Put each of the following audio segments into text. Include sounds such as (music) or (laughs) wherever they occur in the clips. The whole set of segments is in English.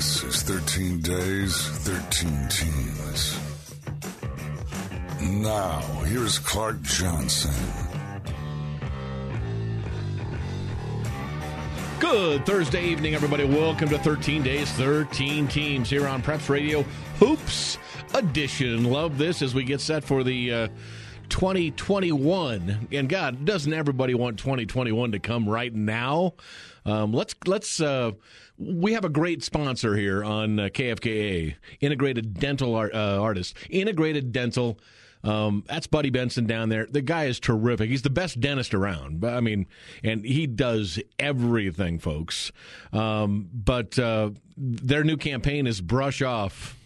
This is 13 Days, 13 Teams. Now, here's Clark Johnson. Good Thursday evening, everybody. Welcome to 13 Days, 13 Teams here on Preps Radio Hoops Edition. Love this as we get set for the uh, 2021. And God, doesn't everybody want 2021 to come right now? Um, let's let's. Uh, we have a great sponsor here on uh, KFKA, Integrated Dental Art, uh, Artist, Integrated Dental. Um, that's Buddy Benson down there. The guy is terrific. He's the best dentist around. But I mean, and he does everything, folks. Um, but uh, their new campaign is brush off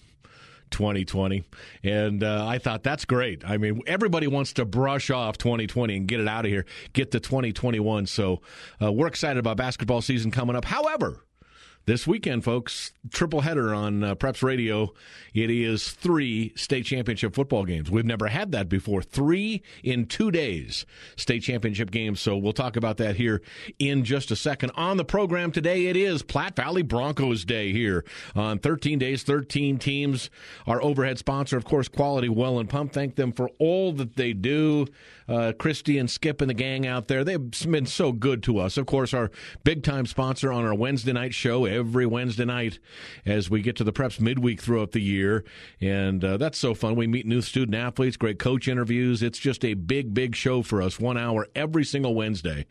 2020. And uh, I thought that's great. I mean, everybody wants to brush off 2020 and get it out of here, get to 2021. So uh, we're excited about basketball season coming up. However, this weekend, folks, triple header on uh, Preps Radio. It is three state championship football games. We've never had that before. Three in two days, state championship games. So we'll talk about that here in just a second. On the program today, it is Platte Valley Broncos Day here on 13 days, 13 teams. Our overhead sponsor, of course, Quality Well and Pump. Thank them for all that they do. Uh, Christy and Skip and the gang out there, they've been so good to us. Of course, our big time sponsor on our Wednesday night show every Wednesday night as we get to the preps midweek throughout the year. And uh, that's so fun. We meet new student athletes, great coach interviews. It's just a big, big show for us, one hour every single Wednesday.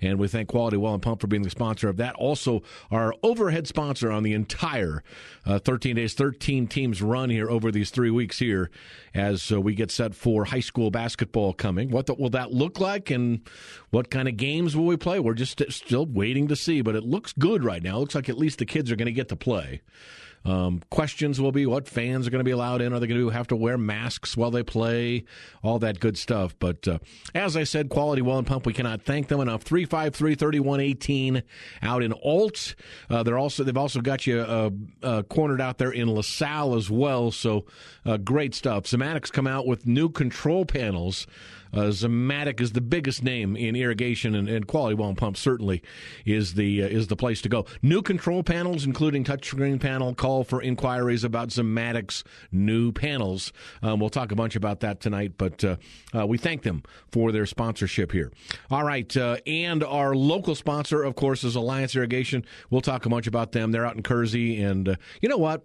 And we thank Quality Well and Pump for being the sponsor of that. Also, our overhead sponsor on the entire uh, 13 days, 13 teams run here over these three weeks here as uh, we get set for high school basketball coming. What the, will that look like and what kind of games will we play? We're just still waiting to see, but it looks good right now. It looks like at least the kids are going to get to play. Um, questions will be what fans are going to be allowed in. Are they going to have to wear masks while they play? All that good stuff. But uh, as I said, Quality Well and Pump, we cannot thank them enough. 353 3118 out in Ault. Uh, they're also, they've also got you uh, uh cornered out there in LaSalle as well. So uh, great stuff. Zimmatic's come out with new control panels uh, Zimmatic is the biggest name in irrigation and, and quality well pump. Certainly is the uh, is the place to go. New control panels, including touchscreen panel. Call for inquiries about Zimmatic's new panels. Um, we'll talk a bunch about that tonight, but uh, uh we thank them for their sponsorship here. All right, uh, and our local sponsor, of course, is Alliance Irrigation. We'll talk a bunch about them. They're out in Kersey, and uh, you know what?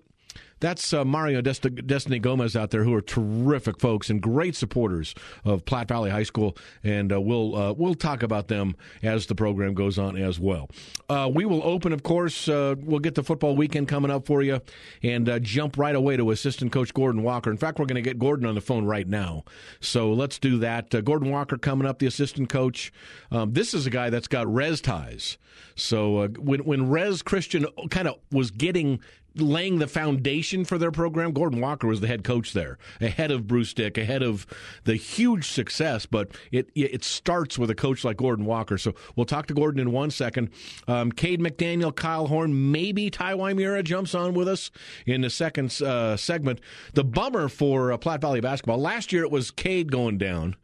That's uh, Mario Dest- Destiny Gomez out there, who are terrific folks and great supporters of Platte Valley High School, and uh, we'll uh, we'll talk about them as the program goes on as well. Uh, we will open, of course. Uh, we'll get the football weekend coming up for you, and uh, jump right away to assistant coach Gordon Walker. In fact, we're going to get Gordon on the phone right now, so let's do that. Gordon Walker coming up, the assistant coach. Um, this is a guy that's got res ties. So when when Res Christian kind of was getting laying the foundation for their program. Gordon Walker was the head coach there, ahead of Bruce Dick, ahead of the huge success. But it it starts with a coach like Gordon Walker. So we'll talk to Gordon in one second. Um, Kade McDaniel, Kyle Horn, maybe Ty Ymura jumps on with us in the second uh, segment. The bummer for uh, Platte Valley basketball last year it was Kade going down,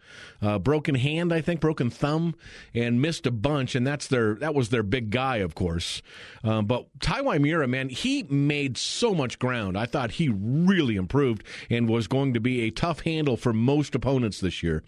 uh, broken hand, I think, broken thumb, and missed a bunch, and that's their that was their big guy, of course. Um, but Ty Ymura, man, he made made so much ground. I thought he really improved and was going to be a tough handle for most opponents this year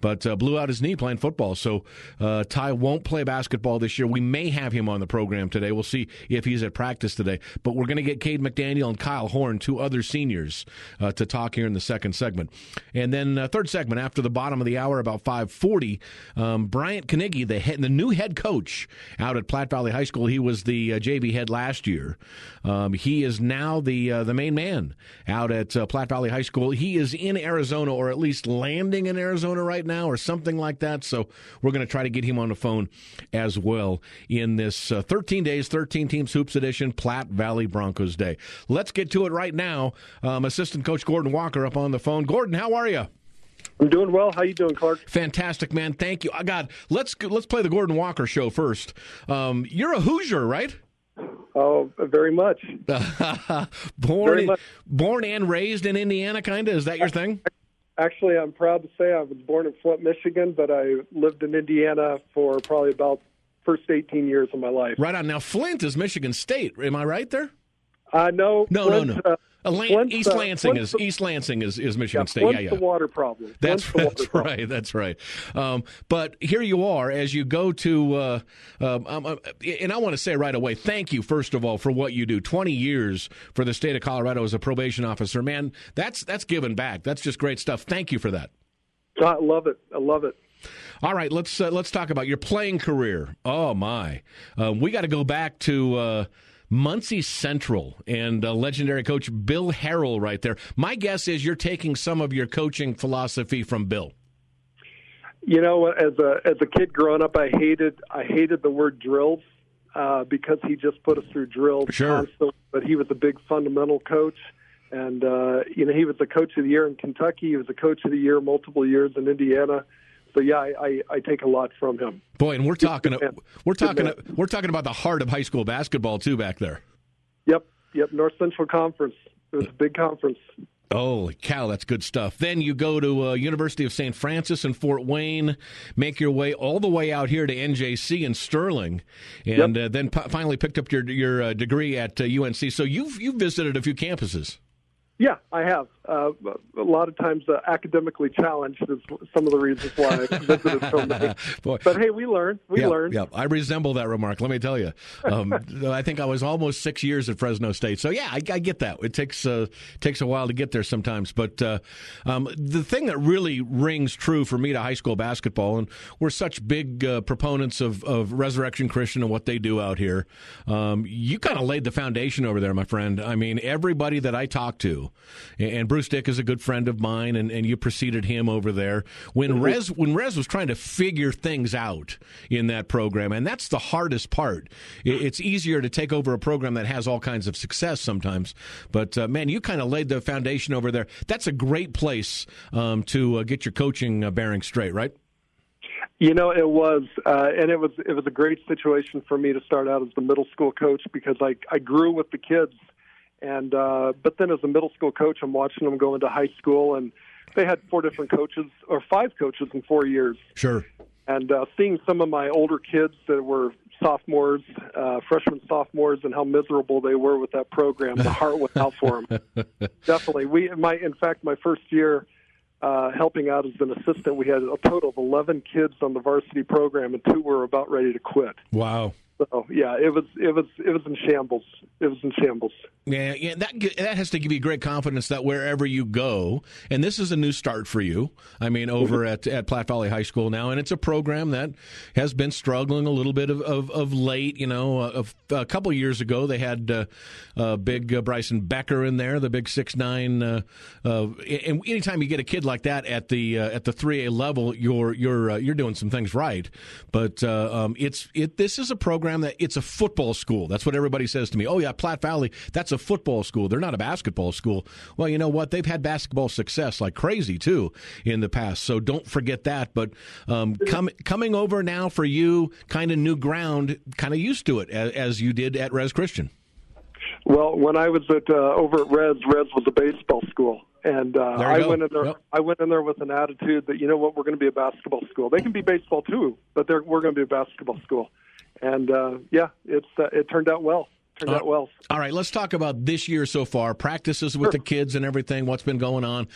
but uh, blew out his knee playing football. So uh, Ty won't play basketball this year. We may have him on the program today. We'll see if he's at practice today. But we're going to get Kade McDaniel and Kyle Horn, two other seniors, uh, to talk here in the second segment. And then uh, third segment after the bottom of the hour, about 540, um, Bryant Knigge, the, head, the new head coach out at Platte Valley High School. He was the uh, JV head last year. Um, he is now the uh, the main man out at Platte Valley High School. He is in Arizona, or at least landing in Arizona right now or something like that. So we're going to try to get him on the phone as well in this uh, 13 days, 13 teams hoops edition, Platte Valley Broncos Day. Let's get to it right now. Um, Assistant Coach Gordon Walker up on the phone. Gordon, how are you? I'm doing well. How you doing, Clark? Fantastic, man. Thank you. I got let's let's play the Gordon Walker show first. Um, you're a Hoosier, right? Oh, very much. (laughs) born, very much. born and raised in Indiana, kind of. Is that your thing? Actually, I'm proud to say I was born in Flint, Michigan, but I lived in Indiana for probably about first 18 years of my life. Right on. Now, Flint is Michigan State. Am I right there? Uh, no, no, Flint, no, no. Uh, Lan- Flint's, East uh, Lansing Flint's is the- East Lansing is, is Michigan yeah, State. Flint's yeah, the water problem. That's, Flint's the water that's problem. right. That's right. Um, but here you are as you go to, uh, um, um, uh, and I want to say right away, thank you first of all for what you do. Twenty years for the state of Colorado as a probation officer, man. That's that's giving back. That's just great stuff. Thank you for that. I love it. I love it. All right, let's uh, let's talk about your playing career. Oh my, um, we got to go back to uh, Muncie Central and uh, legendary coach Bill Harrell right there. My guess is you're taking some of your coaching philosophy from Bill. You know, as a as a kid growing up, I hated I hated the word drills uh, because he just put us through drills Sure. constantly. But he was a big fundamental coach, and uh, you know he was the coach of the year in Kentucky. He was the coach of the year multiple years in Indiana. So yeah, I, I, I take a lot from him. Boy, and we're talking we're talking we're talking about the heart of high school basketball too back there. Yep, yep. North Central Conference. It was a big conference. Holy cow, that's good stuff. Then you go to uh, University of St. Francis in Fort Wayne, make your way all the way out here to NJC in Sterling, and uh, then p- finally picked up your your uh, degree at uh, UNC. So you've you've visited a few campuses. Yeah, I have. Uh, a lot of times, uh, academically challenged is some of the reasons why I visited so many. (laughs) Boy. But hey, we learn. We yeah, learn. yeah, I resemble that remark. Let me tell you, um, (laughs) I think I was almost six years at Fresno State. So yeah, I, I get that. It takes uh, takes a while to get there sometimes. But uh, um, the thing that really rings true for me to high school basketball, and we're such big uh, proponents of, of Resurrection Christian and what they do out here. Um, you kind of laid the foundation over there, my friend. I mean, everybody that I talk to, and Bruce Dick is a good friend of mine, and, and you preceded him over there when Rez when Rez was trying to figure things out in that program, and that's the hardest part. It, it's easier to take over a program that has all kinds of success sometimes, but uh, man, you kind of laid the foundation over there. That's a great place um, to uh, get your coaching uh, bearing straight, right? You know, it was, uh, and it was it was a great situation for me to start out as the middle school coach because I I grew with the kids, and uh, but then as a middle school coach, I'm watching them go into high school, and they had four different coaches or five coaches in four years, Sure. and uh, seeing some of my older kids that were sophomores, uh, freshmen, sophomores, and how miserable they were with that program, the heart went out for them. (laughs) Definitely, we my in fact my first year uh, helping out as an assistant, we had a total of 11 kids on the varsity program, and two were about ready to quit. Wow. So yeah, it was it was it was in shambles. It was in shambles. Yeah, yeah, that that has to give you great confidence that wherever you go, and this is a new start for you. I mean, over at, at Platte Valley High School now, and it's a program that has been struggling a little bit of, of, of late. You know, a, a couple years ago they had uh, uh, big uh, Bryson Becker in there, the big six nine. Uh, uh, and anytime you get a kid like that at the uh, at the three A level, you're you're uh, you're doing some things right. But uh, um, it's it this is a program that it's a football school. That's what everybody says to me. Oh yeah, Platte Valley, that's a football school. They're not a basketball school. Well, you know what? They've had basketball success like crazy too in the past. So don't forget that. But um, com- coming over now for you, kind of new ground, kind of used to it as, as you did at Res Christian. Well, when I was at uh, over at Res, Res was a baseball school, and uh, I go. went in there. Yep. I went in there with an attitude that you know what, we're going to be a basketball school. They can be baseball too, but they're, we're going to be a basketball school. And uh, yeah, it's uh, it turned out well. Turned Uh, out well. All right, let's talk about this year so far. Practices with the kids and everything. What's been going on?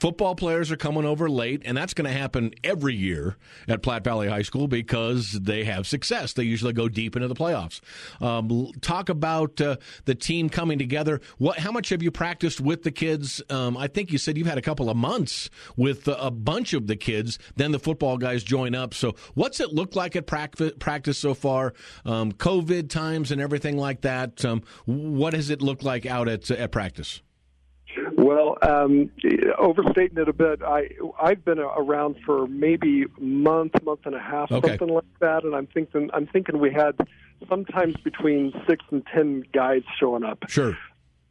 Football players are coming over late, and that's going to happen every year at Platte Valley High School because they have success. They usually go deep into the playoffs. Um, talk about uh, the team coming together. What? How much have you practiced with the kids? Um, I think you said you've had a couple of months with uh, a bunch of the kids. Then the football guys join up. So, what's it look like at practice, practice so far? Um, COVID times and everything like that. Um, what does it look like out at at practice? Well, um, overstating it a bit, I I've been around for maybe a month, month and a half, Okay. something like that, and I'm thinking I'm thinking we had sometimes between six and ten guys showing up. Sure.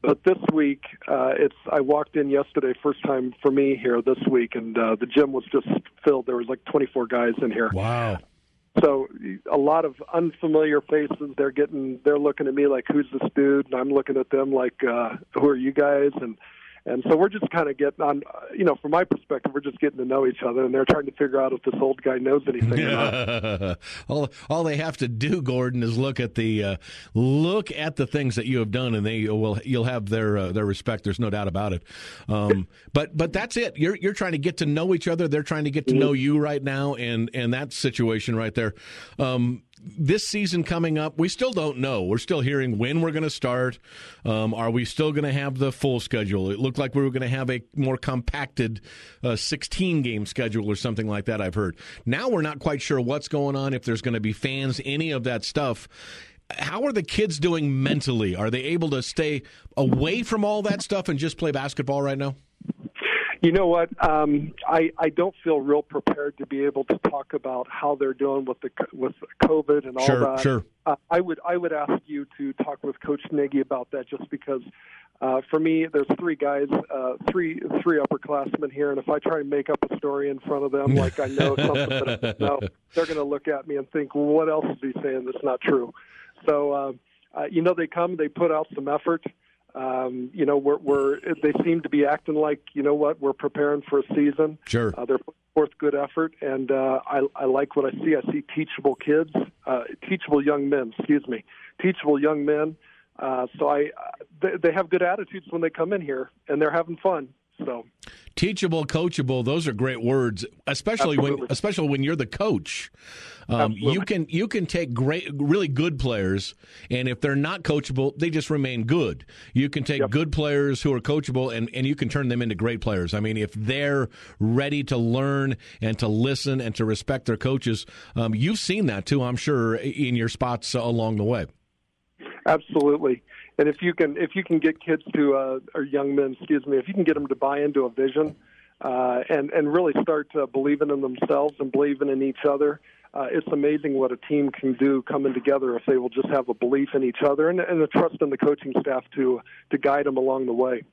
But this week, uh, it's I walked in yesterday, first time for me here this week, and uh, the gym was just filled. There was like 24 guys in here. Wow. So a lot of unfamiliar faces. They're getting, they're looking at me like, "Who's this dude?" And I'm looking at them like, uh, "Who are you guys?" And And so we're just kind of getting on, you know, from my perspective, we're just getting to know each other, and they're trying to figure out if this old guy knows anything. Yeah. (laughs) all all they have to do, Gordon, is look at the uh, look at the things that you have done, and they will you'll have their uh, their respect. There's no doubt about it. Um, (laughs) but but that's it. You're you're trying to get to know each other. They're trying to get to know you right now, and and that situation right there. Um, this season coming up, we still don't know. We're still hearing when we're going to start. Um, are we still going to have the full schedule? It looked like we were going to have a more compacted uh, 16 game schedule or something like that, I've heard. Now we're not quite sure what's going on, if there's going to be fans, any of that stuff. How are the kids doing mentally? Are they able to stay away from all that stuff and just play basketball right now? You know what? Um, I I don't feel real prepared to be able to talk about how they're doing with the with COVID and all sure, that. Sure. Uh, I would I would ask you to talk with Coach Knigge about that, just because uh, for me, there's three guys, uh, three three upperclassmen here, and if I try and make up a story in front of them, (laughs) like I know something that I know, they're going to look at me and think, well, "What else is he saying that's not true?" So, uh, uh, you know, they come, they put out some effort. Um, you know, we're, we're they seem to be acting like you know what we're preparing for a season. Sure, uh, they're putting forth good effort, and uh, I, I like what I see. I see teachable kids, uh, teachable young men. Excuse me, teachable young men. Uh, so I, they, they have good attitudes when they come in here, and they're having fun. So teachable, coachable, those are great words, especially Absolutely. when especially when you're the coach. Um, you can you can take great, really good players, and if they're not coachable, they just remain good. You can take yep. good players who are coachable, and, and you can turn them into great players. I mean, if they're ready to learn and to listen and to respect their coaches, um, you've seen that too, I'm sure, in your spots along the way. Absolutely and if you can if you can get kids to uh, or young men, excuse me, if you can get them to buy into a vision uh, and and really start uh, believing in themselves and believing in each other, uh, it's amazing what a team can do coming together if they will just have a belief in each other and, and a trust in the coaching staff to to guide them along the way.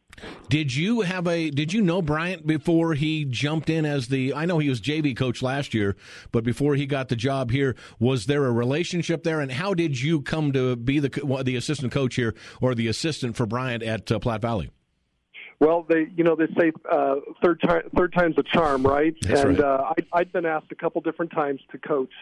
Did you have a? Did you know Bryant before he jumped in as the? I know he was JV coach last year, but before he got the job here, was there a relationship there? And how did you come to be the the assistant coach here or the assistant for Bryant at uh, Platte Valley? Well, they you know they say uh, third time third time's a charm, right? That's and right. Uh, I, I'd been asked a couple different times to coach,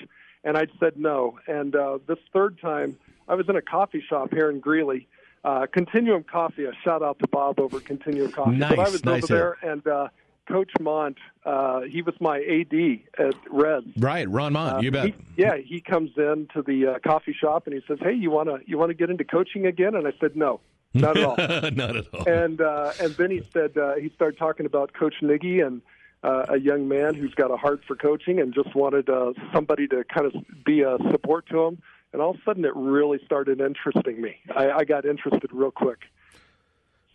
and I'd said no. And uh, this third time, I was in a coffee shop here in Greeley, uh, Continuum Coffee. A shout out to Bob over Continuum Coffee. Nice, but I was nice over there, and uh, Coach Mont, uh, he was my AD at Res. Right, Ron Mont, uh, you bet. He, yeah, he comes in to the uh, coffee shop and he says, "Hey, you wanna you wanna get into coaching again?" And I said, "No." Not at all. (laughs) Not at all. And uh, and then he said uh, he started talking about Coach Knigge and uh, a young man who's got a heart for coaching and just wanted uh, somebody to kind of be a support to him. And all of a sudden, it really started interesting me. I, I got interested real quick.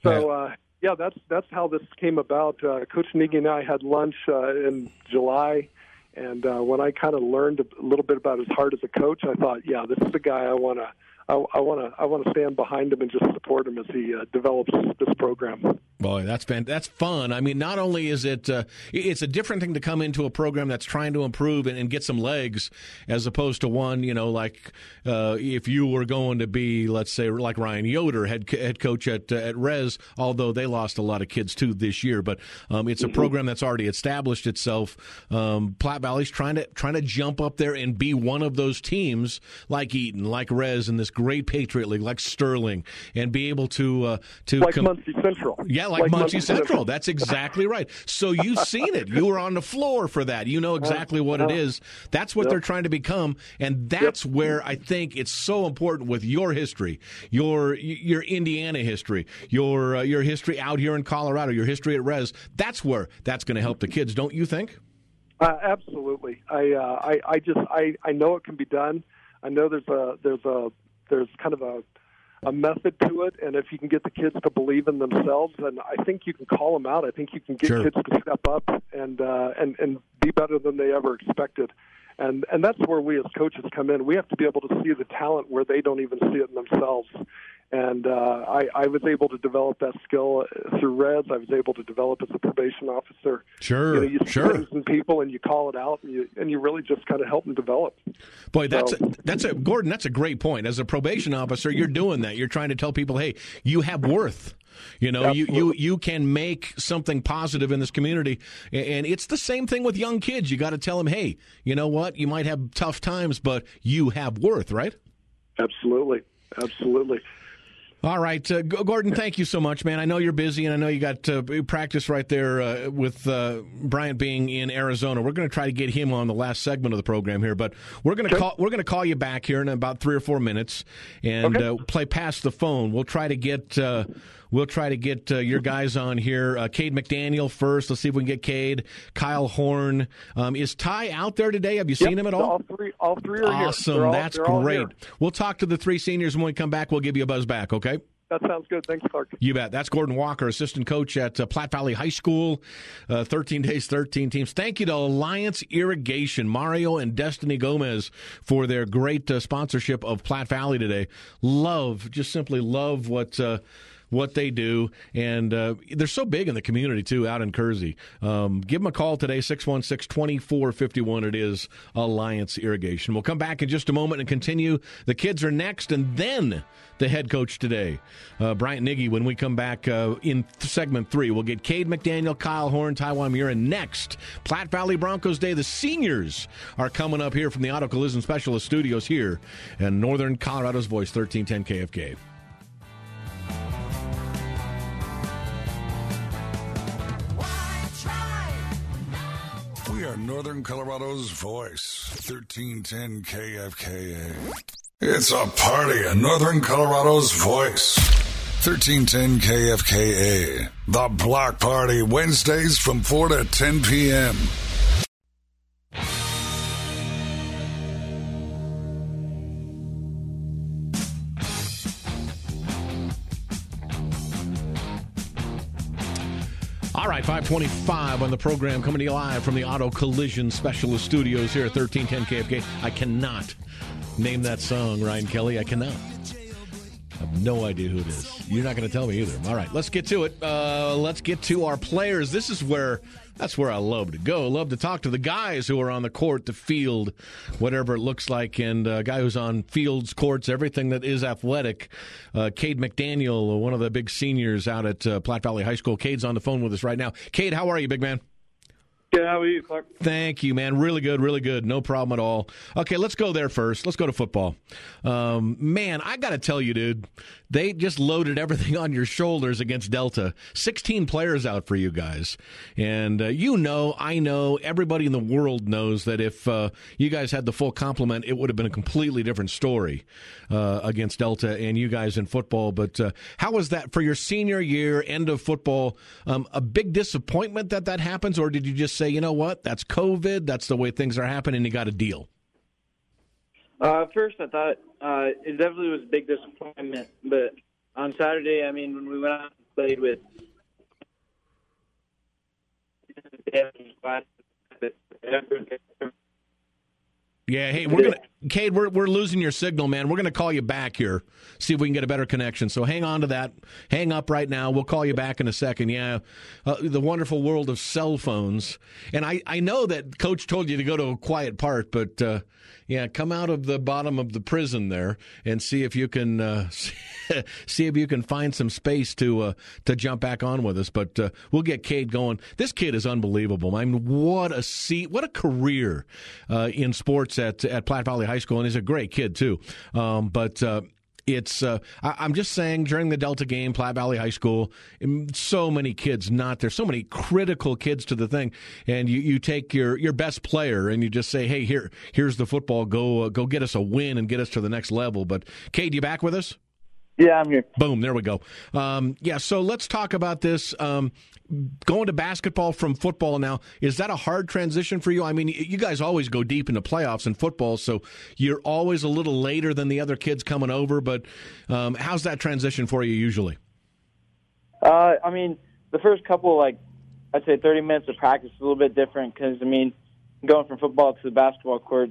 So uh, yeah, that's that's how this came about. Uh, Coach Knigge and I had lunch uh, in July. And uh, when I kind of learned a little bit about his heart as a coach, I thought, yeah, this is the guy I want to I want to I want to stand behind him and just support him as he uh, develops this program. Boy, that's fan- that's fun. I mean, not only is it uh, it's a different thing to come into a program that's trying to improve and, and get some legs, as opposed to one you know like uh, if you were going to be let's say like Ryan Yoder, head head coach at uh, at Res, although they lost a lot of kids too this year, but um, it's a mm-hmm. program that's already established itself. Um, Platte Valley's trying to trying to jump up there and be one of those teams like Eaton, like Res, in this great Patriot League, like Sterling, and be able to uh, to like com- Muncie Central. Yeah, like, like Muncie, Central. Central. That's exactly right. So you've seen it. You were on the floor for that. You know exactly what it is. That's what yep. they're trying to become, and that's yep. where I think it's so important with your history, your your Indiana history, your uh, your history out here in Colorado, your history at Res. That's where that's going to help the kids, don't you think? Uh, absolutely. I, uh, I I just I I know it can be done. I know there's a there's a there's kind of a a method to it, and if you can get the kids to believe in themselves, then I think you can call them out. I think you can get sure. kids to step up and uh, and and be better than they ever expected. And and that's where we as coaches come in. We have to be able to see the talent where they don't even see it in themselves and uh, I, I was able to develop that skill through Res. I was able to develop as a probation officer. Sure, you, know, you see sure. things people, and you call it out, and you and you really just kind of help them develop. Boy, that's so, a, that's a Gordon. That's a great point. As a probation officer, you're doing that. You're trying to tell people, hey, you have worth. You know, you, you you can make something positive in this community, and it's the same thing with young kids. You got to tell them, hey, you know what? You might have tough times, but you have worth, right? Absolutely, absolutely. All right, uh, Gordon. Thank you so much, man. I know you're busy, and I know you got uh, practice right there uh, with uh, Bryant being in Arizona. We're going to try to get him on the last segment of the program here, but we're going to call we're going to call you back here in about three or four minutes and okay. Uh, play past the phone. We'll try to get uh, We'll try to get uh, your guys on here. Uh, Kade McDaniel first. Let's see if we can get Kade. Kyle Horn. Um, is Ty out there today? Have you yep, seen him at all? All three, all three are awesome. All, That's great. We'll talk to the three seniors when we come back. We'll give you a buzz back. Okay. That sounds good. Thanks, Clark. You bet. That's Gordon Walker, assistant coach at uh, Platte Valley High School. Uh, 13 days, 13 teams. Thank you to Alliance Irrigation, Mario and Destiny Gomez for their great uh, sponsorship of Platte Valley today. Love, just simply love what uh, what they do, and uh, they're so big in the community too, out in Kersey. Um, give them a call today, 616-2451. It is Alliance Irrigation. We'll come back in just a moment and continue. The kids are next, and then the head coach today, uh, Bryant Knigge. When we come back uh, in segment three, we'll get Kade McDaniel, Kyle Horn, Ty Ymura next. Platte Valley Broncos Day. The seniors are coming up here from the Auto Collision Specialist Studios here in Northern Colorado's Voice, 1310 KFK. Northern Colorado's voice, 1310 KFKA. It's a party in Northern Colorado's voice. 1310 KFKA. The Block Party, Wednesdays from 4 to 10 p.m. All right, 525 on the program, coming to you live from the Auto Collision Specialist Studios here at 1310 KFK. I cannot name that song, Ryan Kelly. I cannot. I have no idea who it is. You're not going to tell me either. All right, let's get to it. Uh, let's get to our players. This is where that's where I love to go. Love to talk to the guys who are on the court, the field, whatever it looks like, and a guy who's on fields, courts, everything that is athletic. Uh, Kade McDaniel, one of the big seniors out at uh, Platte Valley High School. Kade's on the phone with us right now. Kade, how are you, big man? Good. How are you, Clark? Thank you, man. Really good, really good. No problem at all. Okay, let's go there first. Let's go to football. Um, man, I got to tell you, dude, they just loaded everything (laughs) on your shoulders against Delta. 16 players out for you guys. And uh, you know, I know, everybody in the world knows that if uh, you guys had the full complement, it would have been a completely different story uh, against Delta and you guys in football. But uh, how was that for your senior year, end of football? Um, a big disappointment that that happens, or did you just say, you know what, that's COVID, that's the way things are happening, you got a deal? Uh, first, I thought uh, it definitely was a big disappointment. But on Saturday, I mean, when we went out and played with yeah, hey, we're gonna, Kade, we're we're losing your signal, man. We're gonna call you back here, see if we can get a better connection. So hang on to that. Hang up right now. We'll call you back in a second. Yeah, uh, the wonderful world of cell phones. And I I know that Coach told you to go to a quiet part, but uh, yeah, come out of the bottom of the prison there and see if you can uh, (laughs) see if you can find some space to uh, to jump back on with us. But uh, we'll get Kade going. This kid is unbelievable. I mean, what a seat, what a career uh, in sports at at Platte Valley High School, and he's a great kid too. Um, but uh, it's uh, I, am just saying during the Delta game, Platte Valley High School, so many kids not there, so many critical kids to the thing, and you, you take your your best player and you just say, hey, here here's the football, go uh, go get us a win and get us to the next level. But Kade, you back with us? Yeah, I'm here. Boom, there we go. Um, yeah, so let's talk about this. Um, going to basketball from football now, is that a hard transition for you? I mean, you guys always go deep into playoffs in football, so you're always a little later than the other kids coming over, but um, how's that transition for you usually? Uh, I mean, the first couple, like, I'd say 30 minutes of practice is a little bit different because, I mean, going from football to the basketball court,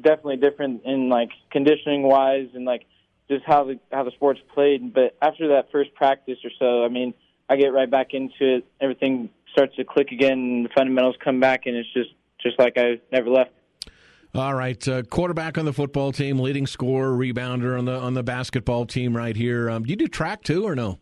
definitely different in, like, conditioning wise and, like, just how the how the sport's played. But after that first practice or so, I mean, I get right back into it. Everything starts to click again, and the fundamentals come back, and it's just just like I never left. All right, uh, quarterback on the football team, leading scorer, rebounder on the on the basketball team right here. Um, do you do track too, or no?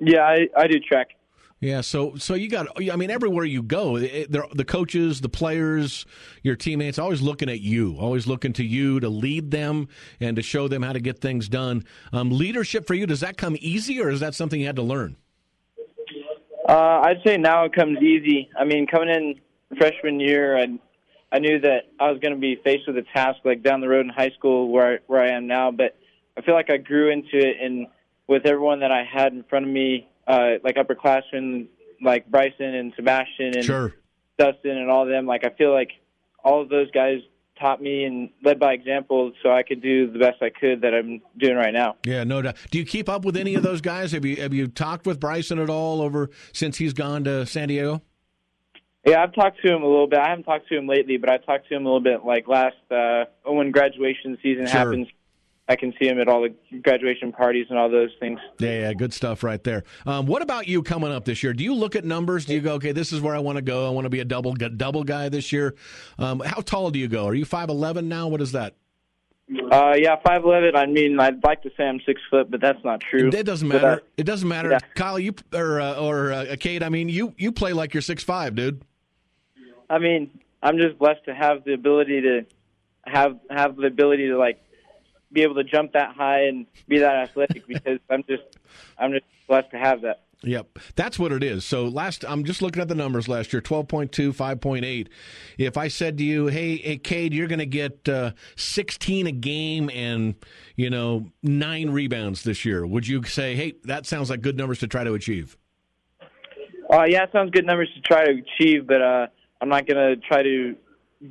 Yeah, I, I do track. Yeah, so so you got. I mean, everywhere you go, it, the coaches, the players, your teammates, always looking at you, always looking to you to lead them and to show them how to get things done. Um, leadership for you does that come easy, or is that something you had to learn? Uh, I'd say now it comes easy. I mean, coming in freshman year, I I knew that I was going to be faced with a task like down the road in high school where I, where I am now, but I feel like I grew into it, and with everyone that I had in front of me uh, like upperclassmen like Bryson and Sebastian and sure. Dustin and all of them. Like I feel like all of those guys taught me and led by example, so I could do the best I could that I'm doing right now. Yeah, no doubt. Do you keep up with any of those guys? Have you have you talked with Bryson at all over since he's gone to San Diego? Yeah, I've talked to him a little bit. I haven't talked to him lately, but I talked to him a little bit like last uh, when graduation season sure. happens. I can see him at all the graduation parties and all those things. Yeah, yeah good stuff right there. Um, what about you coming up this year? Do you look at numbers? Do you go, okay, this is where I want to go. I want to be a double double guy this year. Um, how tall do you go? Are you five eleven now? What is that? Uh, yeah, five eleven. I mean, I'd like to say I'm six foot, but that's not true. It doesn't matter. Uh, it doesn't matter, yeah. Kyle. You or uh, or uh, Kade. I mean, you you play like you're six five, dude. I mean, I'm just blessed to have the ability to have have the ability to like be able to jump that high and be that athletic (laughs) because I'm just I'm just blessed to have that. Yep, that's what it is. So last, I'm just looking at the numbers last year: 12.2, 5.8. If I said to you, "Hey, hey, Kade, you're going to get uh, 16 a game and you know nine rebounds this year," would you say, "Hey, that sounds like good numbers to try to achieve"? Uh, yeah, it sounds good numbers to try to achieve, but uh, I'm not going to try to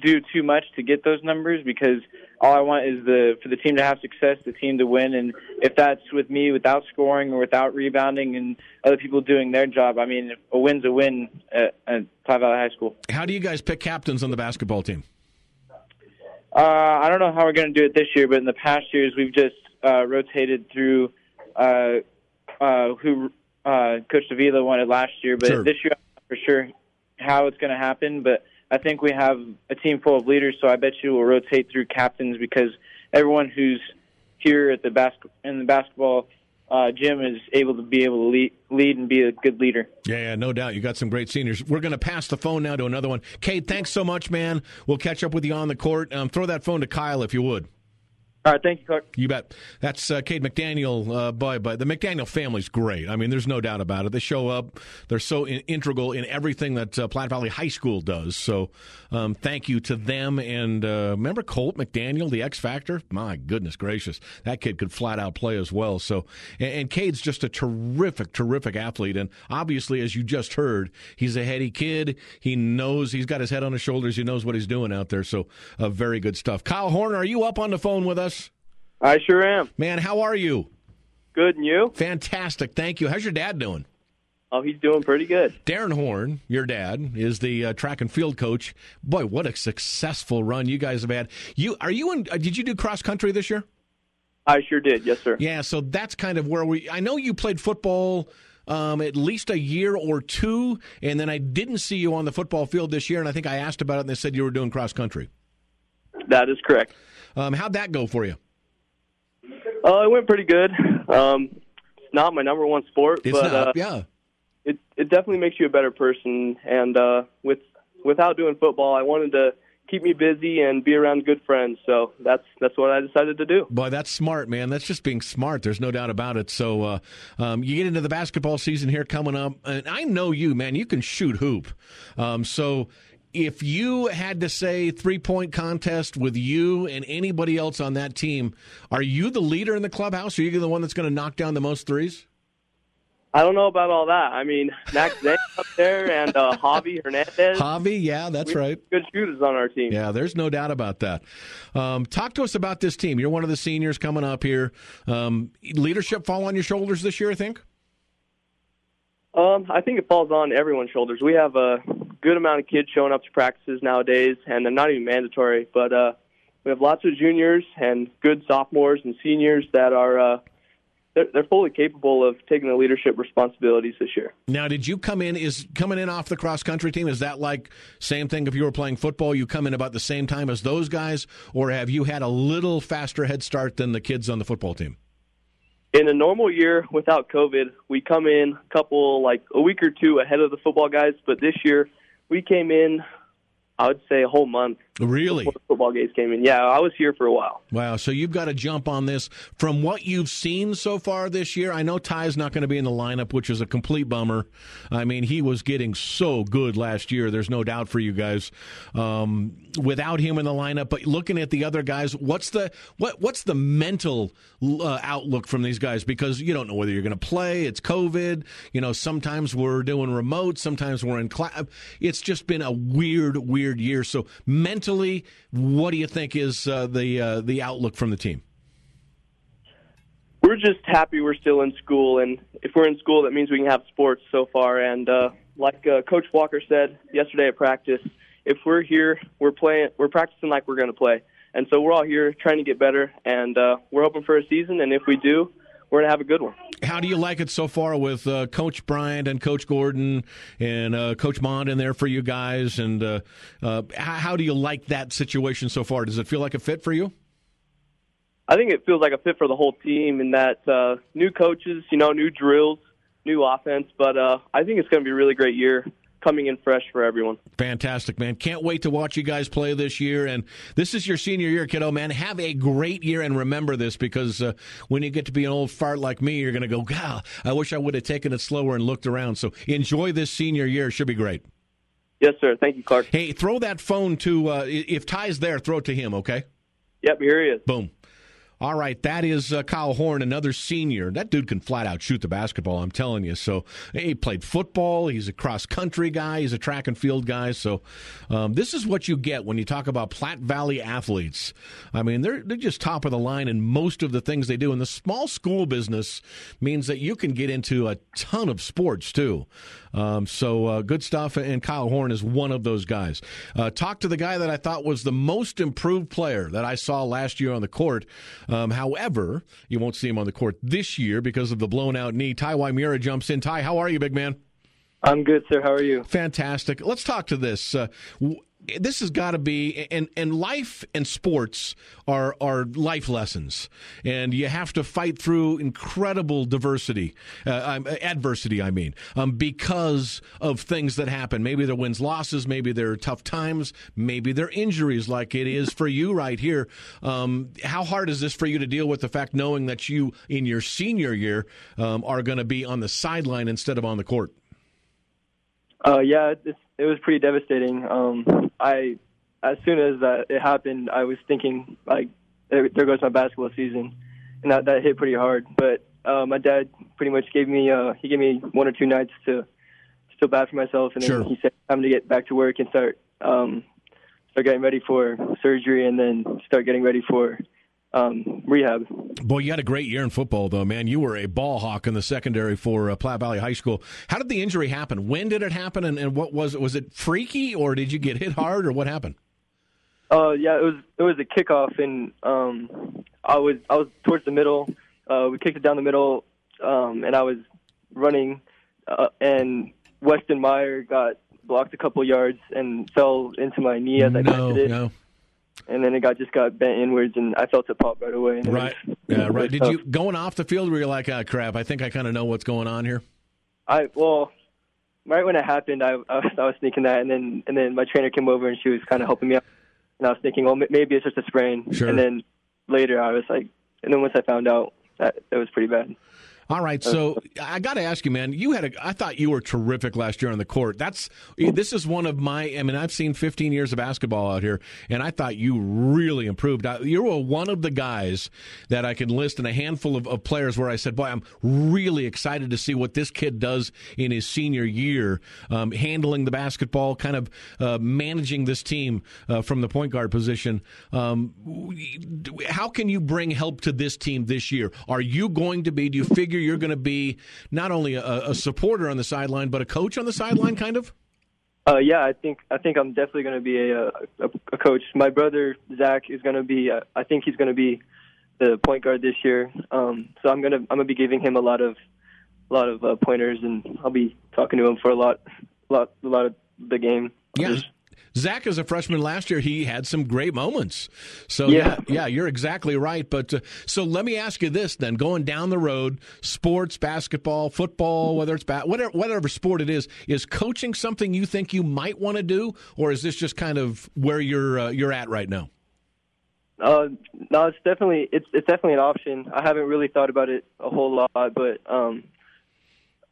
do too much to get those numbers because all I want is the for the team to have success, the team to win, and if that's with me without scoring or without rebounding and other people doing their job, I mean, a win's a win at, at Platte Valley High School. How do you guys pick captains on the basketball team? Uh, I don't know how we're going to do it this year, but in the past years we've just uh, rotated through uh, uh, who uh, Coach Davila wanted last year, but sure. this year I'm not for sure how it's going to happen, but I think we have a team full of leaders, so I bet you we'll rotate through captains because everyone who's here at the bas- in the basketball uh, gym is able to be able to lead, lead and be a good leader. Yeah, yeah, no doubt. You got some great seniors. We're going to pass the phone now to another one. Kade, thanks so much, man. We'll catch up with you on the court. Um, throw that phone to Kyle if you would. All right, thank you, Clark. You bet. That's uh, Kade McDaniel. Uh, boy, but the McDaniel family's great. I mean, there's no doubt about it. They show up. They're so in- integral in everything that uh, Platte Valley High School does. So, um, thank you to them. And uh, remember Colt McDaniel, the X Factor. My goodness gracious, that kid could flat out play as well. So, and, and Kade's just a terrific, terrific athlete. And obviously, as you just heard, he's a heady kid. He knows he's got his head on his shoulders. He knows what he's doing out there. So, uh, very good stuff. Kyle Horner, are you up on the phone with us? I sure am. Man, how are you? Good, and you? Fantastic. Thank you. How's your dad doing? Oh, he's doing pretty good. Darren Horn, your dad, is the uh, track and field coach. Boy, what a successful run you guys have had. You are you in? Uh, did you do cross country this year? I sure did. Yes, sir. Yeah, so that's kind of where we. I know you played football. Um, at least a year or two, and then I didn't see you on the football field this year. And I think I asked about it, and they said you were doing cross country. That is correct. Um, how'd that go for you? Uh, it went pretty good. Um, it's not my number one sport, It's but not, uh, yeah. it it definitely makes you a better person. And uh, with without doing football, I wanted to keep me busy and be around good friends. So that's that's what I decided to do. Boy, that's smart, man. That's just being smart. There's no doubt about it. So uh, um, you get into the basketball season here coming up, and I know you, man. You can shoot hoop. Um, so if you had to say three point contest with you and anybody else on that team, are you the leader in the clubhouse? Are you the one that's going to knock down the most threes? I don't know about all that. I mean, Max Zane up there and uh, Javi Hernandez. Javi, yeah, that's right. Good shooters on our team. Yeah, there's no doubt about that. Um, talk to us about this team. You're one of the seniors coming up here. Um, leadership fall on your shoulders this year, I think. Um, I think it falls on everyone's shoulders. We have a good amount of kids showing up to practices nowadays, and they're not even mandatory. But uh, we have lots of juniors and good sophomores and seniors that are uh, they're, they're fully capable of taking the leadership responsibilities this year. Now, did you come in? Is coming in off the cross country team? Is that like same thing? If you were playing football, you come in about the same time as those guys, or have you had a little faster head start than the kids on the football team? In a normal year without COVID, we come in a couple like a week or two ahead of the football guys. But this year, we came in, I would say, a whole month Really? before the football games came in. Yeah, I was here for a while. Wow. So you've got to jump on this. From what you've seen so far this year, I know Ty's not going to be in the lineup, which is a complete bummer. I mean, he was getting so good last year. There's no doubt for you guys. Um, without him in the lineup, but looking at the other guys, what's the what what's the mental uh, outlook from these guys? Because you don't know whether you're going to play. It's COVID. You know, sometimes we're doing remote. Sometimes we're in class. It's just been a weird, weird year. So mentally, what do you think is uh, the uh, the outlook from the team? We're just happy we're still in school, and if we're in school, that means we can have sports so far. And uh, like uh, Coach Walker said yesterday at practice, if we're here, we're playing, we're practicing like we're going to play, and so we're all here trying to get better, and uh, we're hoping for a season. And if we do, we're going to have a good one. How do you like it so far with uh, Coach Bryant and Coach Gordon and uh, Coach Mond in there for you guys? And uh, uh, how, how do you like that situation so far? Does it feel like a fit for you? I think it feels like a fit for the whole team in that uh, new coaches, you know, new drills, new offense. But uh, I think it's going to be a really great year coming in fresh for everyone. Fantastic, man. Can't wait to watch you guys play this year. And this is your senior year, kiddo, man. Have a great year and remember this because uh, when you get to be an old fart like me, you're going to go, God, I wish I would have taken it slower and looked around. So enjoy this senior year. It should be great. Yes, sir. Thank you, Clark. Hey, throw that phone to, uh, if Ty's there, throw it to him, okay? Yep, here he is. Boom. All right, that is uh, Kyle Horn, another senior. That dude can flat out shoot the basketball. I'm telling you. So he played football. He's a cross country guy. He's a track and field guy. So um, this is what you get when you talk about Platte Valley athletes. I mean, they're they're just top of the line in most of the things they do. And the small school business means that you can get into a ton of sports too. Um, so uh, good stuff. And Kyle Horn is one of those guys. Uh, talk to the guy that I thought was the most improved player that I saw last year on the court. Um, however, you won't see him on the court this year because of the blown out knee. Ty Ymura jumps in. Ty, how are you, big man? I'm good, sir. How are you? Fantastic. Let's talk to this. Uh, this has got to be and and life and sports are are life lessons. And you have to fight through incredible diversity uh, adversity i mean um, because of things that happen. Maybe there wins losses maybe there are tough times maybe there are injuries like it is for you right here. Um, how hard is this for you to deal with the fact knowing that you in your senior year um, are going to be on the sideline instead of on the court? Uh, yeah, it's, it was pretty devastating. Um, I, as soon as that it happened, I was thinking like, there, there goes my basketball season, and that that hit pretty hard. But uh, my dad pretty much gave me uh, he gave me one or two nights to feel bad for myself, and then Sure. he said time to get back to work and start um, start getting ready for surgery, and then start getting ready for um, rehab. Boy, you had a great year in football, though, man. You were a ball hawk in the secondary for uh, Platte Valley High School. How did the injury happen? When did it happen? And, and what was it? Was it freaky, or did you get hit hard, or what happened? Uh, yeah, it was it was a kickoff, and um, I was I was towards the middle. Uh, we kicked it down the middle, um, and I was running, uh, and Weston Meyer got blocked a couple yards and fell into my knee as I no, it, no. And then it got just got bent inwards, and I felt it pop right away. Right. was- Yeah, right. Did tough. you going off the field? Were you like, ah, crap? I think I kind of know what's going on here. I well, right when it happened, I, I was I was thinking that, and then and then my trainer came over and she was kind of helping me out, and I was thinking, well, maybe it's just a sprain. Sure. And then later, I was like, and then once I found out that it was pretty bad. All right, so I got to ask you, man. You had a. I thought you were terrific last year on the court. That's this is one of my. I mean, I've seen 15 years of basketball out here, and I thought you really improved. You were one of the guys that I can list in a handful of, of players where I said, "Boy, I'm really excited to see what this kid does in his senior year, um, handling the basketball, kind of uh, managing this team uh, from the point guard position." Um, how can you bring help to this team this year? Are you going to be? Do you figure you're going to be not only a, a supporter on the sideline, but a coach on the sideline, kind of? Uh, yeah, I think I think I'm definitely going to be a, a a coach. My brother Zach is going to be. Uh, I think he's going to be the point guard this year. Um, so I'm gonna I'm gonna be giving him a lot of a lot of uh, pointers, and I'll be talking to him for a lot lot a lot of the game. Yeah. Zach, as a freshman last year, he had some great moments. So yeah, yeah, yeah you're exactly right. But uh, so let me ask you this then: going down the road, sports, basketball, football, whether it's ba- whatever whatever sport it is, is coaching something you think you might want to do, or is this just kind of where you're uh, you're at right now? Uh, no, it's definitely it's it's definitely an option. I haven't really thought about it a whole lot, but um,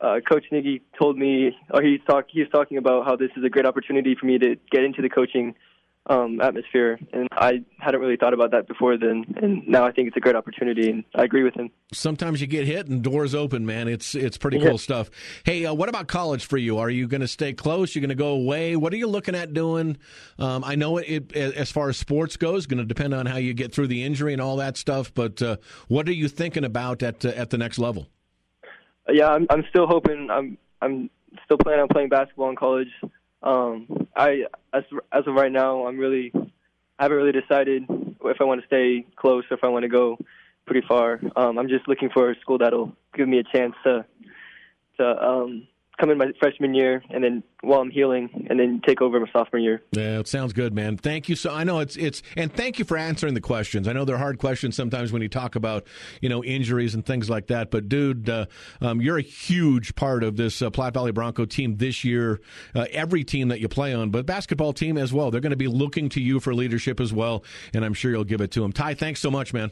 uh, Coach Knigge told me, or he's talk he was talking about how this is a great opportunity for me to get into the coaching um, atmosphere, and I hadn't really thought about that before then, and now I think it's a great opportunity, and I agree with him. Sometimes you get hit and doors open, man. It's it's pretty cool stuff. Hey, uh, what about college for you? Are you going to stay close? You're going to go away? What are you looking at doing? Um, I know it, it, as far as sports goes, going to depend on how you get through the injury and all that stuff. But uh, what are you thinking about at uh, at the next level? Yeah, I'm, I'm still hoping. I'm I'm still planning on playing basketball in college. Um, I as as of right now, I'm really I haven't really decided if I want to stay close or if I want to go pretty far. Um, I'm just looking for a school that'll give me a chance to to um, come in my freshman year and then while I'm healing and then take over my sophomore year. Yeah, it sounds good, man. Thank you. So I know it's it's and thank you for answering the questions. I know they're hard questions sometimes when you talk about you know injuries and things like that. But dude, uh, um, you're a huge part of this uh, Platte Valley Bronco team this year. Uh, every team that you play on, but basketball team as well. They're going to be looking to you for leadership as well, and I'm sure you'll give it to them. Ty, thanks so much, man.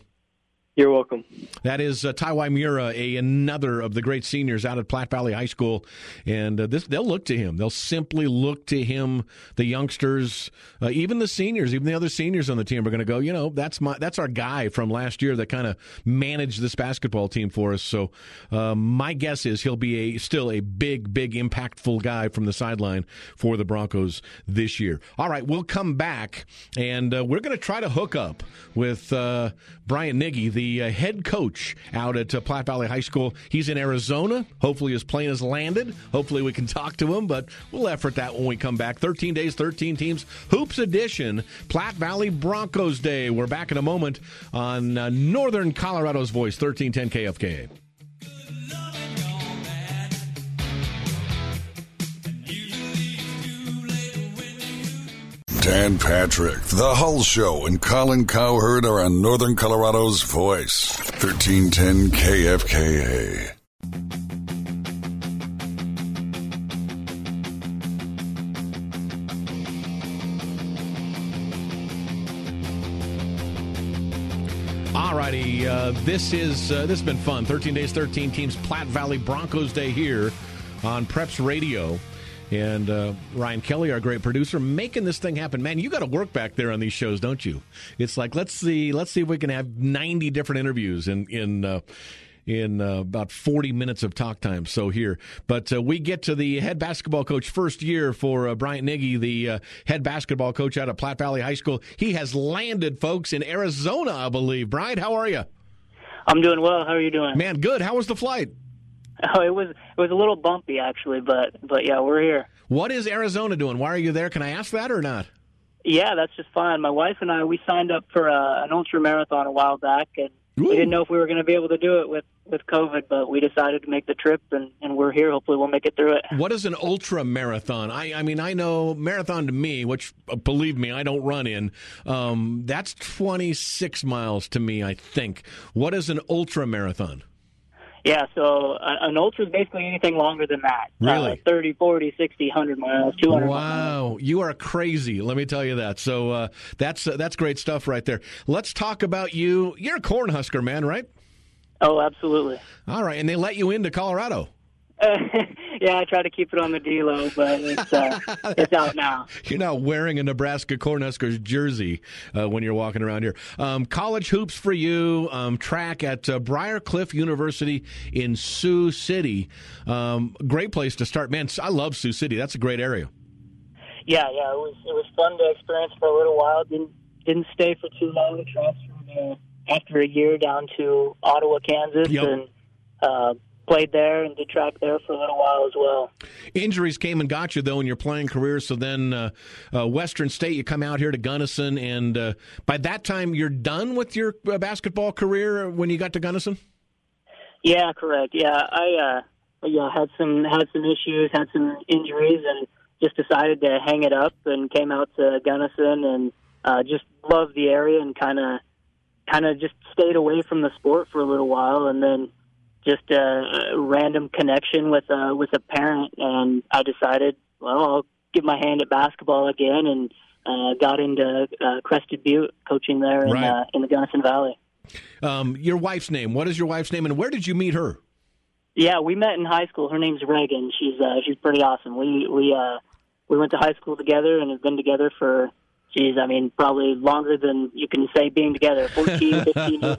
You're welcome. That is uh, Ty Ymura, a another of the great seniors out at Platte Valley High School, and uh, this they'll look to him. They'll simply look to him. The youngsters, uh, even the seniors, even the other seniors on the team are going to go. You know, that's my that's our guy from last year that kind of managed this basketball team for us. So uh, my guess is he'll be a still a big, big, impactful guy from the sideline for the Broncos this year. All right, we'll come back and uh, we're going to try to hook up with uh, Brian Knigge. The uh, head coach out at uh, Platte Valley High School. He's in Arizona. Hopefully, his plane has landed. Hopefully, we can talk to him, but we'll effort that when we come back. 13 days, 13 teams, Hoops Edition, Platte Valley Broncos Day. We're back in a moment on uh, Northern Colorado's Voice, 1310 KFKA. Dan Patrick, The Hull Show, and Colin Cowherd are on Northern Colorado's Voice, 1310 KFKA. Alrighty, uh, this is uh, this has been fun. 13 days, 13 teams. Platte Valley Broncos Day here on Preps Radio and uh, Ryan Kelly, our great producer, making this thing happen. Man, you got to work back there on these shows, don't you? It's like let's see, let's see if we can have ninety different interviews in in. Uh, in uh, about 40 minutes of talk time. So here, but uh, we get to the head basketball coach first year for uh, Bryant Knigge, the uh, head basketball coach out of Platte Valley High School. He has landed, folks, in Arizona, I believe. Bryant, how are you? I'm doing well. How are you doing? Man, good. How was the flight? (laughs) Oh, it was it was a little bumpy actually, but but yeah, we're here. What is Arizona doing? Why are you there? Can I ask that or not? Yeah, that's just fine. My wife and I we signed up for uh, an ultra marathon a while back, and Ooh. we didn't know if we were going to be able to do it with with COVID, but we decided to make the trip, and, and we're here. Hopefully, we'll make it through it. What is an ultra marathon? I, I mean, I know marathon to me, which uh, believe me, I don't run in. Um, that's twenty six miles to me. I think. What is an ultra marathon? Yeah, so an ultra is basically anything longer than that. Really? Uh, 30, 40, 60, 100 miles, 200 wow. miles. You are crazy, let me tell you that. So uh, that's uh, that's great stuff right there. Let's talk about you. You're a Cornhusker, man, right? Oh, absolutely. All right, and they let you into Colorado. (laughs) (laughs) yeah, I try to keep it on the D low, but it's uh, (laughs) it's out now. You're not wearing a Nebraska Cornhuskers jersey uh, when you're walking around here. Um, college hoops for you. Um, track at uh, Briar Cliff University in Sioux City. Um, great place to start, man. I love Sioux City. That's a great area. Yeah, yeah, it was it was fun to experience for a little while. Didn't didn't stay for too long. Transferred uh, after a year down to Ottawa, Kansas, yep. and uh, played there and did track there for a little while as well. Injuries came and got you though in your playing career. So then, uh, uh, Western State, you come out here to Gunnison, and uh, by that time, you're done with your uh, basketball career when you got to Gunnison. Yeah, correct. Yeah, I uh, yeah had some had some issues, had some injuries, and just decided to hang it up and came out to Gunnison and uh, just loved the area and kind of kind of just stayed away from the sport for a little while and then just a, random connection with a with a parent and I decided well I'll give my hand at basketball again and uh, got into uh, Crested Butte coaching there in Right. uh, in the Gunnison Valley. Um, your wife's name. What is your wife's name, and where did you meet her? Yeah, we met in high school. Her name's Reagan. She's uh, she's pretty awesome. We we uh, we went to high school together and have been together for, geez, I mean, probably longer than you can say being together. 14, (laughs) 15 years.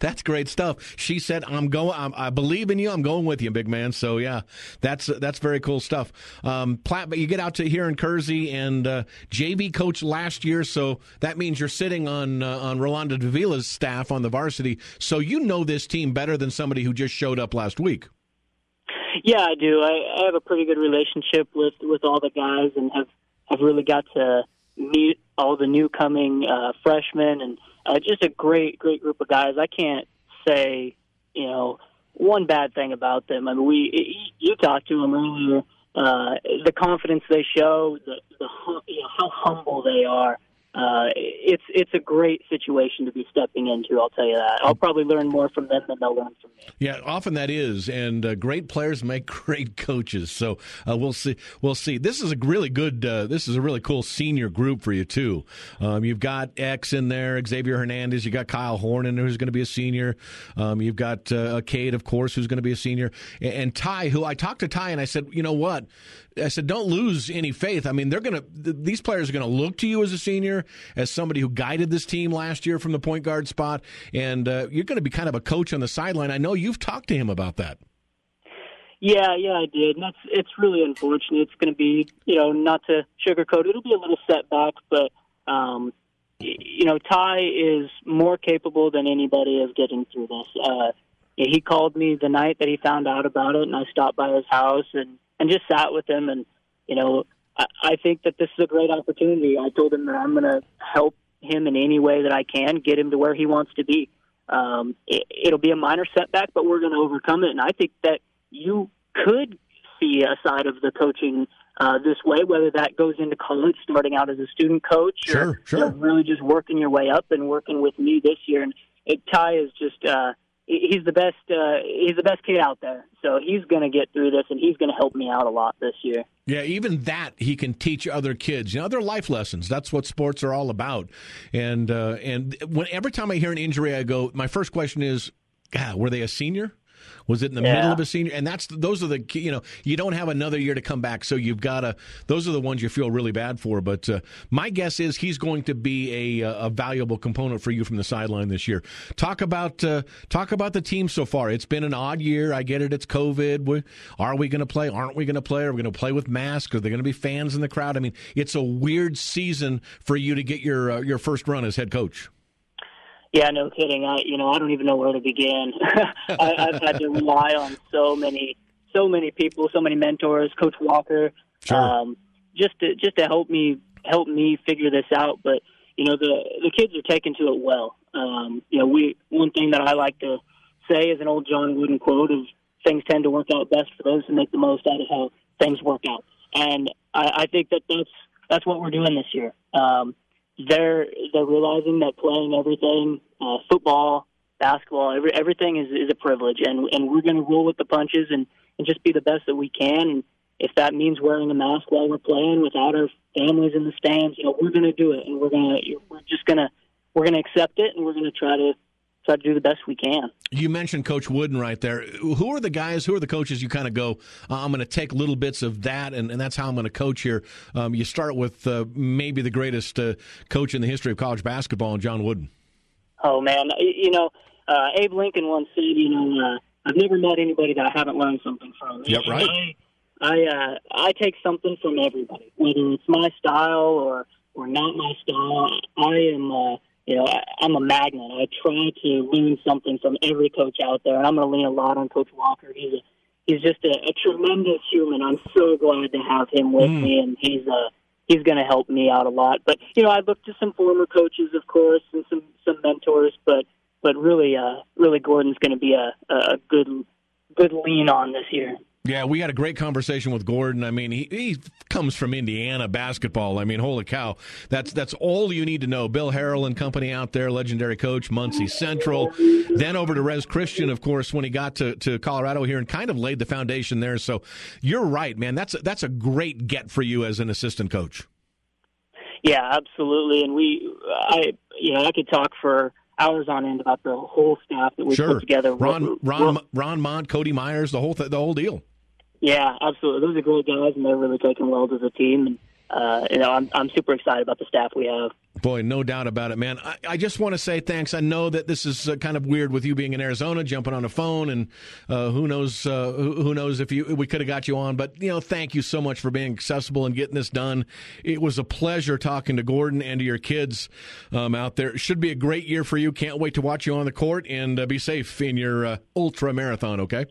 that's great stuff. She said, "I'm going. I'm, I believe in you. I'm going with you, big man." So yeah, that's that's very cool stuff. Um, Platt, but you get out to here in Kersey and uh, JV coach last year, so that means you're sitting on uh, on Rolanda Davila's staff on the varsity. So you know this team better than somebody who just showed up last week. Yeah, I do. I, I have a pretty good relationship with with all the guys, and have have really got to meet all the new coming uh, freshmen, and uh, just a great great group of guys. I can't say you know one bad thing about them. I mean, we you talked to them earlier. Uh, the confidence they show, the, the you know, how humble they are. Uh, it's it's a great situation to be stepping into. I'll tell you that. I'll probably learn more from them than they'll learn from me. Yeah, often that is, and uh, great players make (laughs) great coaches. So uh, we'll see. We'll see. This is a really good. Uh, this is a really cool senior group for you too. Um, you've got X in there, Xavier Hernandez. You got Kyle Horn, Hornan, who's going to be a senior. Um, you've got uh, Kade, of course, who's going to be a senior, and, and Ty, who I talked to Ty, and I said, you know what? I said, don't lose any faith. I mean, they're going to. Th- these players are going to look to you as a senior, as somebody who guided this team last year from the point guard spot, and uh, you're going to be kind of a coach on the sideline. I know you've talked to him about that. Yeah, yeah, I did. And that's it's really unfortunate. It's going to be, you know, not to sugarcoat, it, it'll be a little setback, but um, you know, Ty is more capable than anybody of getting through this. Uh, he called me the night that he found out about it, and I stopped by his house and and just sat with him. And you know, I, I think that this is a great opportunity. I told him that I'm going to help him in any way that I can, get him to where he wants to be. Um, it, it'll be a minor setback, but we're going to overcome it. And I think that you could see a side of the coaching uh, this way, whether that goes into college, starting out as a student coach, Sure, or sure. you know, really just working your way up and working with me this year. And it, Ty is just uh, he's the best uh, he's the best kid out there, so he's going to get through this, and he's going to help me out a lot this year. Yeah, even that he can teach other kids. You know, they're life lessons. That's what sports are all about. And uh, and when every time I hear an injury, I go. My first question is, God, were they a senior? Was it in the Yeah. middle of a senior? And that's those are the key- you know you don't have another year to come back, so you've got to. Those are the ones you feel really bad for. But uh, my guess is he's going to be a, a valuable component for you from the sideline this year. Talk about uh, talk about the team so far. It's been an odd year. I get it. It's COVID. We, are we going to play? Aren't we going to play? Are we going to play with masks? Are there going to be fans in the crowd? I mean, it's a weird season for you to get your uh, your first run as head coach. Yeah, no kidding. I you know I don't even know where to begin. (laughs) I, I've had to rely on so many so many people, so many mentors, Coach Walker, Sure. um, just to just to help me help me figure this out. But you know the the kids are taking to it well. Um, you know we one thing that I like to say is an old John Wooden quote of things tend to work out best for those who make the most out of how things work out. And I, I think that that's that's what we're doing this year. Um, they're they're realizing that playing everything, uh, football, basketball, every, everything is is a privilege, and and we're going to roll with the punches and and just be the best that we can. And if that means wearing a mask while we're playing without our families in the stands, you know, we're going to do it, and we're gonna we're just gonna we're gonna accept it, and we're going to try to try to do the best we can. You mentioned Coach Wooden right there. Who are the guys? Who are the coaches? You kind of go. Uh, I'm going to take little bits of that, and, and that's how I'm going to coach here. Um, you start with uh, maybe the greatest uh, coach in the history of college basketball, John Wooden. Oh man, you know, uh, Abe Lincoln once said, you know, uh, I've never met anybody that I haven't learned something from. Yep, right. I, I, uh, I take something from everybody, whether it's my style or or not my style. I am, uh, you know, I, I'm a magnet. I try to lean something from every coach out there, and I'm going to lean a lot on Coach Walker. He's a he's just a, a tremendous human. I'm so glad to have him with Mm. me, and he's uh he's going to help me out a lot. But you know, I look to some former coaches, of course, and some some mentors, but but really, uh, really, Gordon's going to be a a good good lean on this year. Yeah, we had a great conversation with Gordon. I mean, he, he comes from Indiana basketball. I mean, holy cow, that's that's all you need to know. Bill Harrell and company out there, legendary coach, Muncie Central. Then over to Res Christian, of course, when he got to, to Colorado here and kind of laid the foundation there. So you're right, man. That's a, that's a great get for you as an assistant coach. Yeah, absolutely. And we, I, you know, I could talk for hours on end about the whole staff that we sure. put together. Ron, Ron, Ron Mont, Cody Myers, the whole th- the whole deal. Yeah, absolutely. Those are great guys, and they're really taking well as a team. And uh, you know, I'm I'm super excited about the staff we have. Boy, no doubt about it, man. I, I just want to say thanks. I know that this is uh, kind of weird with you being in Arizona, jumping on a phone, and uh, who knows uh, who, who, knows if you we could have got you on. But you know, thank you so much for being accessible and getting this done. It was a pleasure talking to Gordon and to your kids um, out there. It should be a great year for you. Can't wait to watch you on the court and uh, be safe in your uh, ultra marathon. Okay.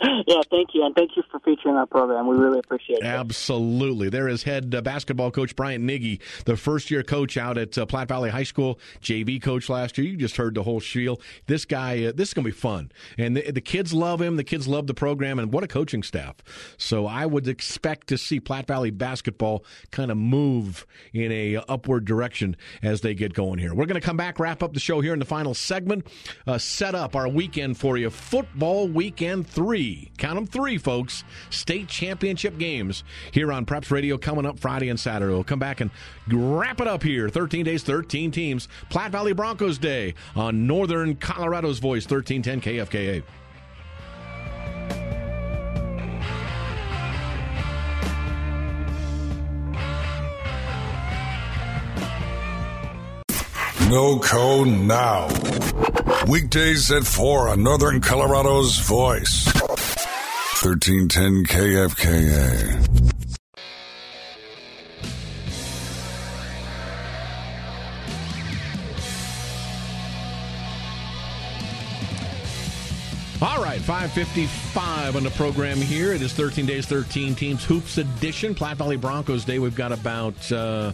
Yeah, thank you, and thank you for featuring our program. We really appreciate it. Absolutely. There is head uh, basketball coach Brian Knigge, the first year coach out at uh, Platte Valley High School, JV coach last year. You just heard the whole spiel. This guy, uh, this is going to be fun. And the, the, kids love him. The kids love the program, and what a coaching staff. So I would expect to see Platte Valley basketball kind of move in a upward direction as they get going here. We're going to come back, wrap up the show here in the final segment, uh, set up our weekend for you. Football weekend three Count them three, folks. State championship games here on Preps Radio coming up Friday and Saturday. We'll come back and wrap it up here. 13 days, 13 teams. Platte Valley Broncos Day on Northern Colorado's Voice, 1310 KFKA. No code now. Weekdays at 4 on Northern Colorado's Voice. 1310 KFKA. All right, 555 on the program here. It is 13 days, 13 teams hoops edition. Platte Valley Broncos Day. We've got about, uh,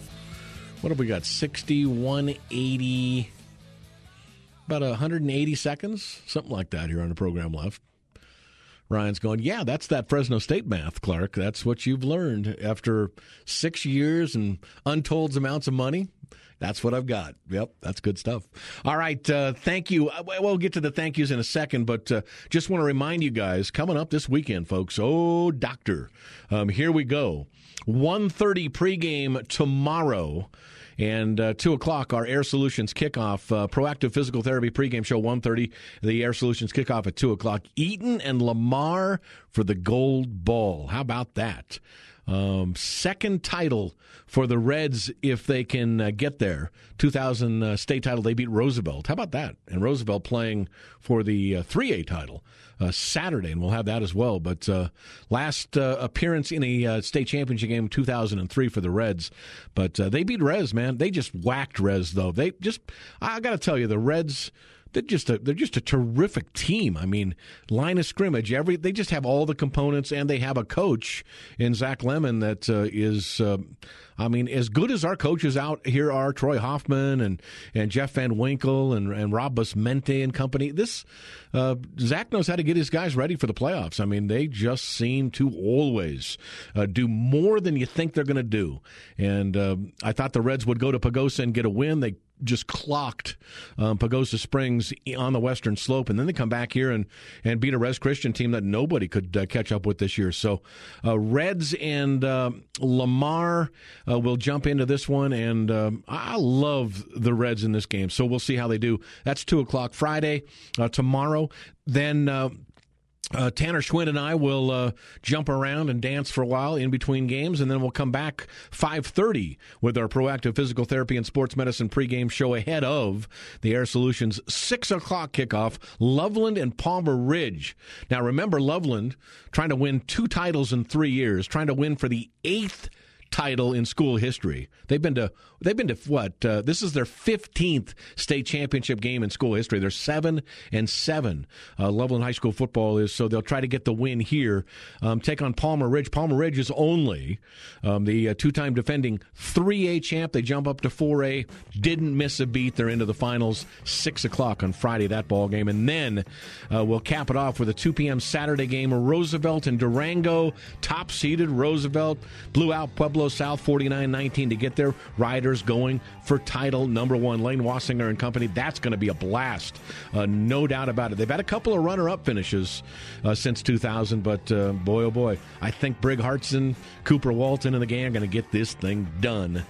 what have we got? 61, 80, about 180 seconds, something like that here on the program left. Ryan's going, yeah, that's that Fresno State math, Clark. That's what you've learned after six years and untold amounts of money. That's what I've got. Yep, that's good stuff. All right, uh, thank you. Uh, we'll get to the thank yous in a second, but uh, just want to remind you guys coming up this weekend, folks. Oh, doctor, um, here we go. 1.30 pregame tomorrow. And uh, 2 o'clock, our Air Solutions kickoff, uh, Proactive Physical Therapy pregame show, 1.30. The Air Solutions kickoff at 2 o'clock. Eaton and Lamar for the gold ball. How about that? Um, second title for the Reds if they can uh, get there. 2000 uh, state title, they beat Roosevelt. How about that? And Roosevelt playing for the uh, 3A title uh, Saturday, and we'll have that as well. But uh, last uh, appearance in a state championship game, 2003 for the Reds. But they beat Res, man. They just whacked Res, though. They just, I got to tell you, the Reds they're just a they're just a terrific team. I mean, line of scrimmage, every they just have all the components, and they have a coach in Zach Lemon that uh, is. Uh, I mean, as good as our coaches out here are, Troy Hoffman and, and Jeff Van Winkle and, and Rob Busmente and company, this uh, Zach knows how to get his guys ready for the playoffs. I mean, they just seem to always uh, do more than you think they're going to do. And uh, I thought the Reds would go to Pagosa and get a win. They just clocked um, Pagosa Springs on the western slope, and then they come back here and, and beat a Res Christian team that nobody could uh, catch up with this year. So, uh, Reds and uh, Lamar uh, will jump into this one, and um, I love the Reds in this game. So we'll see how they do. That's two o'clock Friday. Uh, tomorrow, then uh, Tanner Schwinn and I will uh, jump around and dance for a while in between games, and then we'll come back 5:30 with our proactive physical therapy and sports medicine pregame show ahead of the Air Solutions six o'clock kickoff. Loveland and Palmer Ridge. Now, remember Loveland trying to win two titles in three years, trying to win for the eighth title in school history. They've been to they've been to what? Uh, this is their 15th state championship game in school history. They're 7 and 7. Uh, Loveland High School football is so they'll try to get the win here. Um, take on Palmer Ridge. Palmer Ridge is only um, the uh, two-time defending 3A champ. They jump up to 4A. Didn't miss a beat. They're into the finals 6 o'clock on Friday that ball game, and then uh, we'll cap it off with a 2 p.m. Saturday game. Roosevelt and Durango, top-seeded Roosevelt blew out Pueblo South 49-19 to get their riders going for title number one. Lane Wassinger and company. That's going to be a blast, uh, no doubt about it. They've had a couple of runner-up finishes uh, since 2000, but uh, boy, oh boy, I think Brig Hartson, Cooper Walton, and the gang are going to get this thing done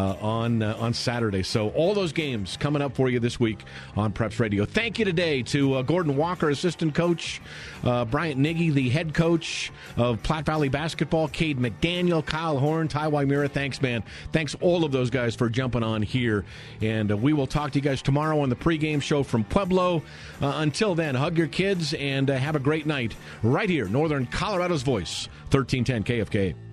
on uh, on Saturday. So all those games coming up for you this week on Preps Radio. Thank you today to uh, Gordon Walker, assistant coach, uh, Bryant Knigge, the head coach of Platte Valley basketball, Kade McDaniel, Kyle Horn, Ty Ymura. Thanks, man. Thanks all of those guys for jumping on here, and uh, we will talk to you guys tomorrow on the pregame show from Pueblo. Uh, until then, hug your kids and have a great night right here, Northern Colorado's Voice, thirteen ten KFK.